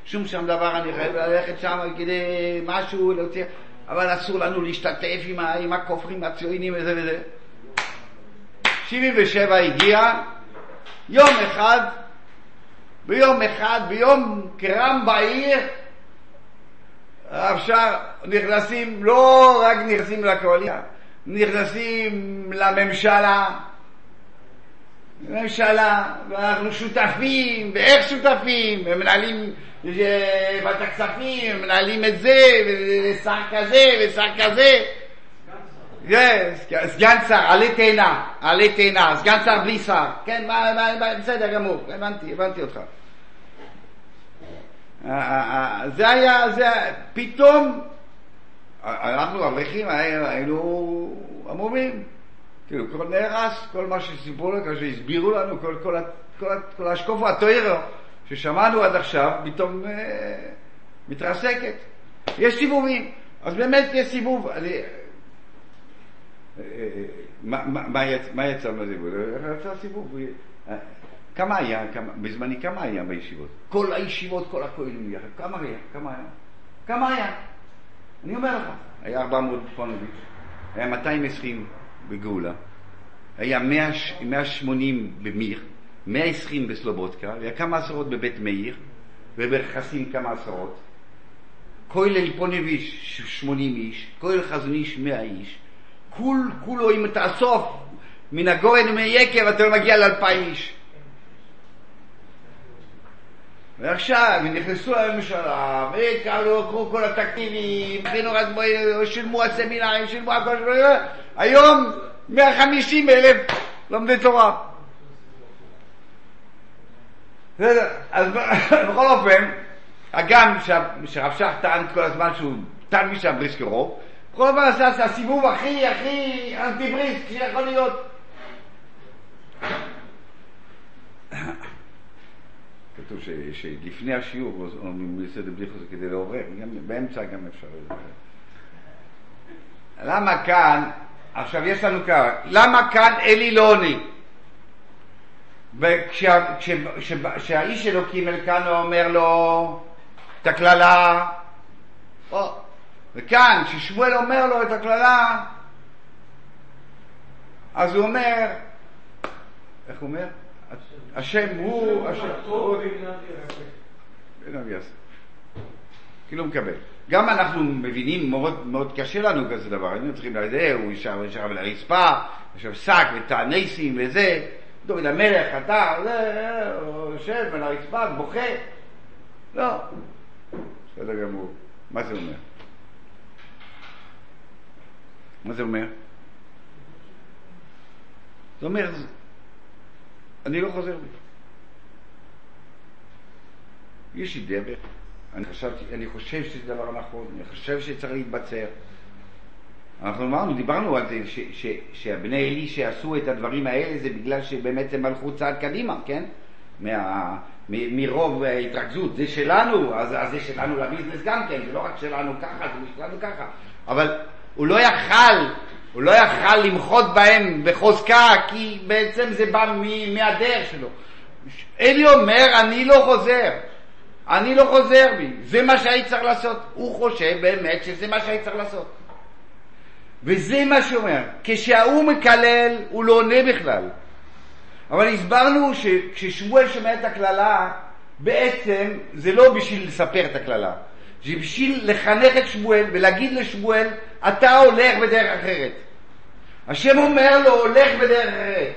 ושום שם דבר, אני חייב ללכת שם כדי משהו, להוציא, אבל אסור לנו להשתתף עם, עם הכופרים הציונים וזה וזה. 77 הגיע, יום אחד, ביום אחד, ביום קרם בעיר, עכשיו נכנסים, לא רק נכנסים לקואליציה, נכנסים לממשלה, ממשלה, ואנחנו שותפים, ואיך שותפים, ומנהלים ועדת הכספים, מנהלים את זה, ושר כזה, ושר כזה. סגן שר, עלי תאנה, עלי תאנה, סגן שר בלי שר. כן, בסדר גמור, הבנתי, הבנתי אותך. זה היה, זה, פתאום, אנחנו אברכים היינו עמומים. כאילו, הכל נהרס, כל מה שסיפרו לנו, שהסבירו לנו, כל, כל, כל, כל השקופה הטוירו ששמענו עד עכשיו, פתאום אה, מתרסקת. יש סיבובים, אז באמת יש סיבוב. אני, אה, אה, מה, מה, יצא, מה יצא מהסיבוב? יצא סיבוב. כמה היה, כמה, בזמני כמה היה בישיבות? כל הישיבות, כל הכהנים יחד, כמה היה? כמה היה? כמה היה? אני אומר לך, היה 400 פונוביץ', היה 220 בגאולה, היה 100, 180 במיר, 120 בסלובודקה, והיה כמה עשרות בבית מאיר, וברכסים כמה עשרות. כולל פונביץ' 80 איש, כולל חזון איש 100 איש, כול, כולו אם תאסוף מן הגורן ומיקב אתה לא מגיע לאלפיים איש. ועכשיו נכנסו לממשלה, וקראו כל התקציבים, רק שילמו הסמינרים, שילמו הכל, היום 150 אלף לומדי תורה. אז (laughs) בכל אופן, הגם שרב שך טען כל הזמן שהוא טען משם בריסקרו, בכל אופן עשה את הסיבוב הכי הכי אנטי בריסק שיכול להיות. כתוב שלפני השיעור אומרים בסדר בדיחות זה כדי לעורר, גם באמצע גם אפשר לדבר. למה כאן, עכשיו יש לנו ככה, למה כאן אלי לא עונה? וכשהאיש אלוקים אלקנו אומר לו את הקללה, וכאן כששמואל אומר לו את הקללה, אז הוא אומר, איך הוא אומר? השם הוא, השם הוא, כאילו מקבל. גם אנחנו מבינים, מאוד, מאוד קשה לנו כזה דבר, היינו צריכים לדעת, הוא ישב, ישב על הרצפה, ישב שק ותענסים וזה, דוד המלך, אתה, זה, יושב על הרצפה, בוכה. לא. בסדר גמור. מה זה אומר? מה זה אומר? זה אומר, אני לא חוזר בי. יש לי דרך, אני, חשבתי, אני חושב שזה דבר נכון, אני חושב שצריך להתבצר. אנחנו אמרנו, דיברנו על זה, ש, ש, שהבני אלי שעשו את הדברים האלה זה בגלל שבאמת הם הלכו צעד קדימה, כן? מה, מ, מרוב ההתרכזות, זה שלנו, אז, אז זה שלנו לביזנס גם כן, זה לא רק שלנו ככה, זה שלנו ככה. אבל הוא לא יכל, הוא לא יכל למחות בהם בחוזקה, כי בעצם זה בא מהדרך שלו. אלי אומר, אני לא חוזר. אני לא חוזר בי, זה מה שהייתי צריך לעשות. הוא חושב באמת שזה מה שהייתי צריך לעשות. וזה מה שאומר, כשההוא מקלל, הוא לא עונה בכלל. אבל הסברנו שכששמואל שומע את הקללה, בעצם זה לא בשביל לספר את הקללה, זה בשביל לחנך את שמואל ולהגיד לשמואל, אתה הולך בדרך אחרת. השם אומר לו, הולך בדרך.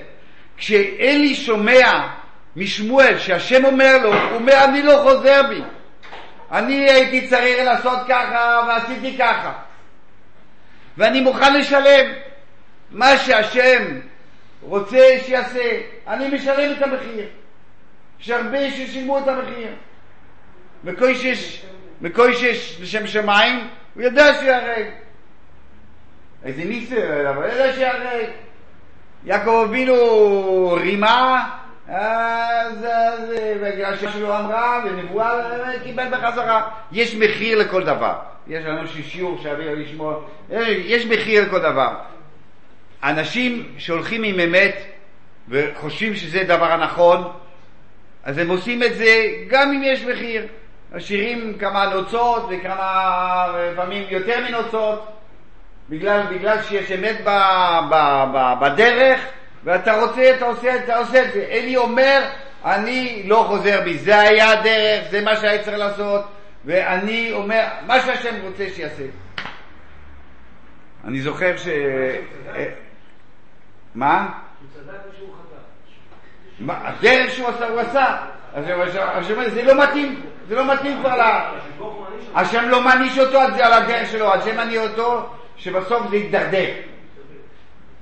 כשאלי שומע משמואל שהשם אומר לו, הוא אומר, אני לא חוזר בי. אני הייתי צריך לעשות ככה ועשיתי ככה. ואני מוכן לשלם מה שהשם רוצה שיעשה, אני משלם את המחיר. יש הרבה ששילמו את המחיר. מקוישש לשם שמיים, הוא יודע שיהרג. איזה ניסר, אבל ידע שיהרג. יעקב אבינו רימה, אז, אז בגלל שלו אמרה, ונבואה, קיבל בחזרה. יש מחיר לכל דבר. יש לנו שיעור שווה לשמוע, יש מחיר לכל דבר. אנשים שהולכים עם אמת וחושבים שזה דבר הנכון, אז הם עושים את זה גם אם יש מחיר. משאירים כמה נוצות וכמה, לפעמים יותר מנוצות, בגלל, בגלל שיש אמת ב, ב, ב, בדרך, ואתה רוצה, אתה עושה, אתה עושה את זה. אלי אומר, אני לא חוזר בי, זה היה הדרך, זה מה שהיה צריך לעשות, ואני אומר, מה שהשם רוצה שיעשה. אני זוכר ש... מה? הדרך שהוא עשה, הוא עשה. השם זה לא מתאים, זה לא מתאים כבר ל... השם לא מעניש אותו זה, על הדרך שלו, השם מעניש אותו שבסוף זה יתדרדר.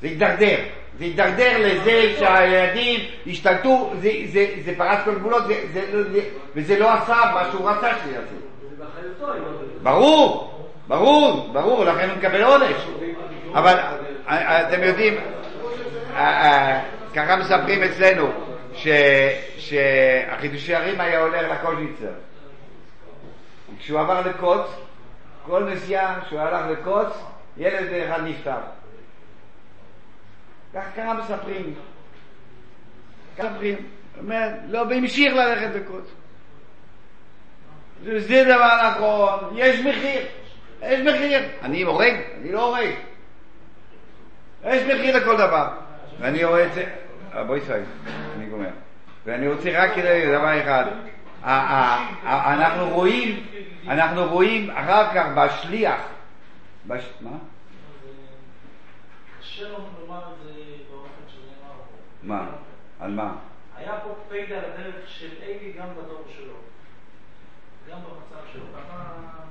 זה יתדרדר. זה יתדרדר לזה שהילדים ישתלטו, זה, זה, זה פרץ כל גבולות, זה, זה, זה, וזה לא עשה מה שהוא רצה שיעשה. ברור, ברור, ברור, לכן הוא מקבל עונש. אבל אתם יודעים, ככה מספרים אצלנו, שהחידושי הרים היה הולך לקולניצר. כשהוא עבר לקוץ, כל נסיעה שהוא הלך לקוץ, ילד אחד נפטר. ככה ככה מספרים. ככה מספרים. אומר, לא, והמשיך ללכת לקוץ. זה דבר נכון, יש מחיר, יש מחיר. אני הורג? אני לא הורג. יש מחיר לכל דבר. ואני רואה את זה, אה, בואי ישראל, אני גומר. ואני רוצה רק כדי דבר אחד. אנחנו רואים, אנחנו רואים אחר כך בשליח, בש... מה? קשה לומר את זה באופן שזה נאמר פה. מה? על מה? היה פה פייד על הדרך של אלי גם בדור שלו. גם במצב שלו. כמה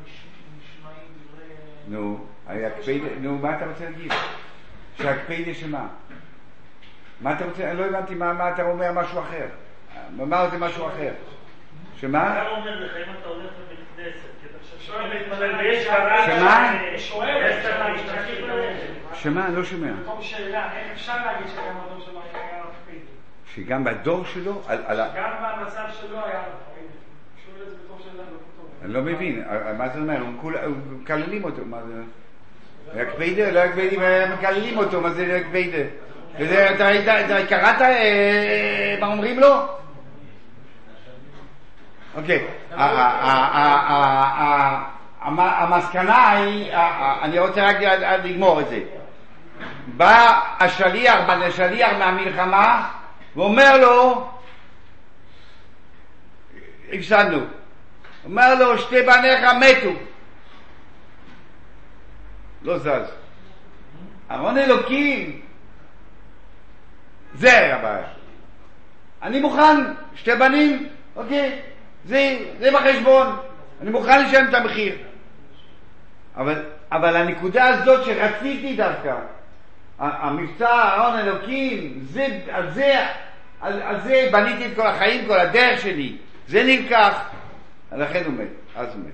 נשמעים דברי... נו, היה קפידה, נו, מה אתה רוצה להגיד? שהקפידה שמה? מה אתה רוצה? אני לא הבנתי מה, מה אתה אומר משהו אחר. מה זה משהו אחר? שמה? אתה אומר לך, אם אתה הולך לבית כנסת, שמה? שמה? לא שומע. שגם בדור שלו? שגם במצב שלו היה לא. אני לא מבין, מה זה אומר? הם מקללים אותו, מה זה? היה קפיידה, לא היה קפיידה, והם מקללים אותו, מה זה ראית, אתה קראת אה, מה אומרים לו? אוקיי, ה- ה- ה- ה- ה- ה- המ- המסקנה היא, אני רוצה רק לגמור את זה. בא השליח, השליח מהמלחמה, ואומר לו, הפסדנו. אומר לו, שתי בניך מתו. לא זז. ארון אלוקים, זה הבעיה. אני מוכן, שתי בנים, אוקיי, זה, זה בחשבון, אני מוכן לשלם את המחיר. אבל, אבל הנקודה הזאת שרציתי דווקא, המבצע, ההון אלוקים, זה, על, זה, על, על זה בניתי את כל החיים, כל הדרך שלי, זה נלקח, לכן הוא מת, אז הוא מת.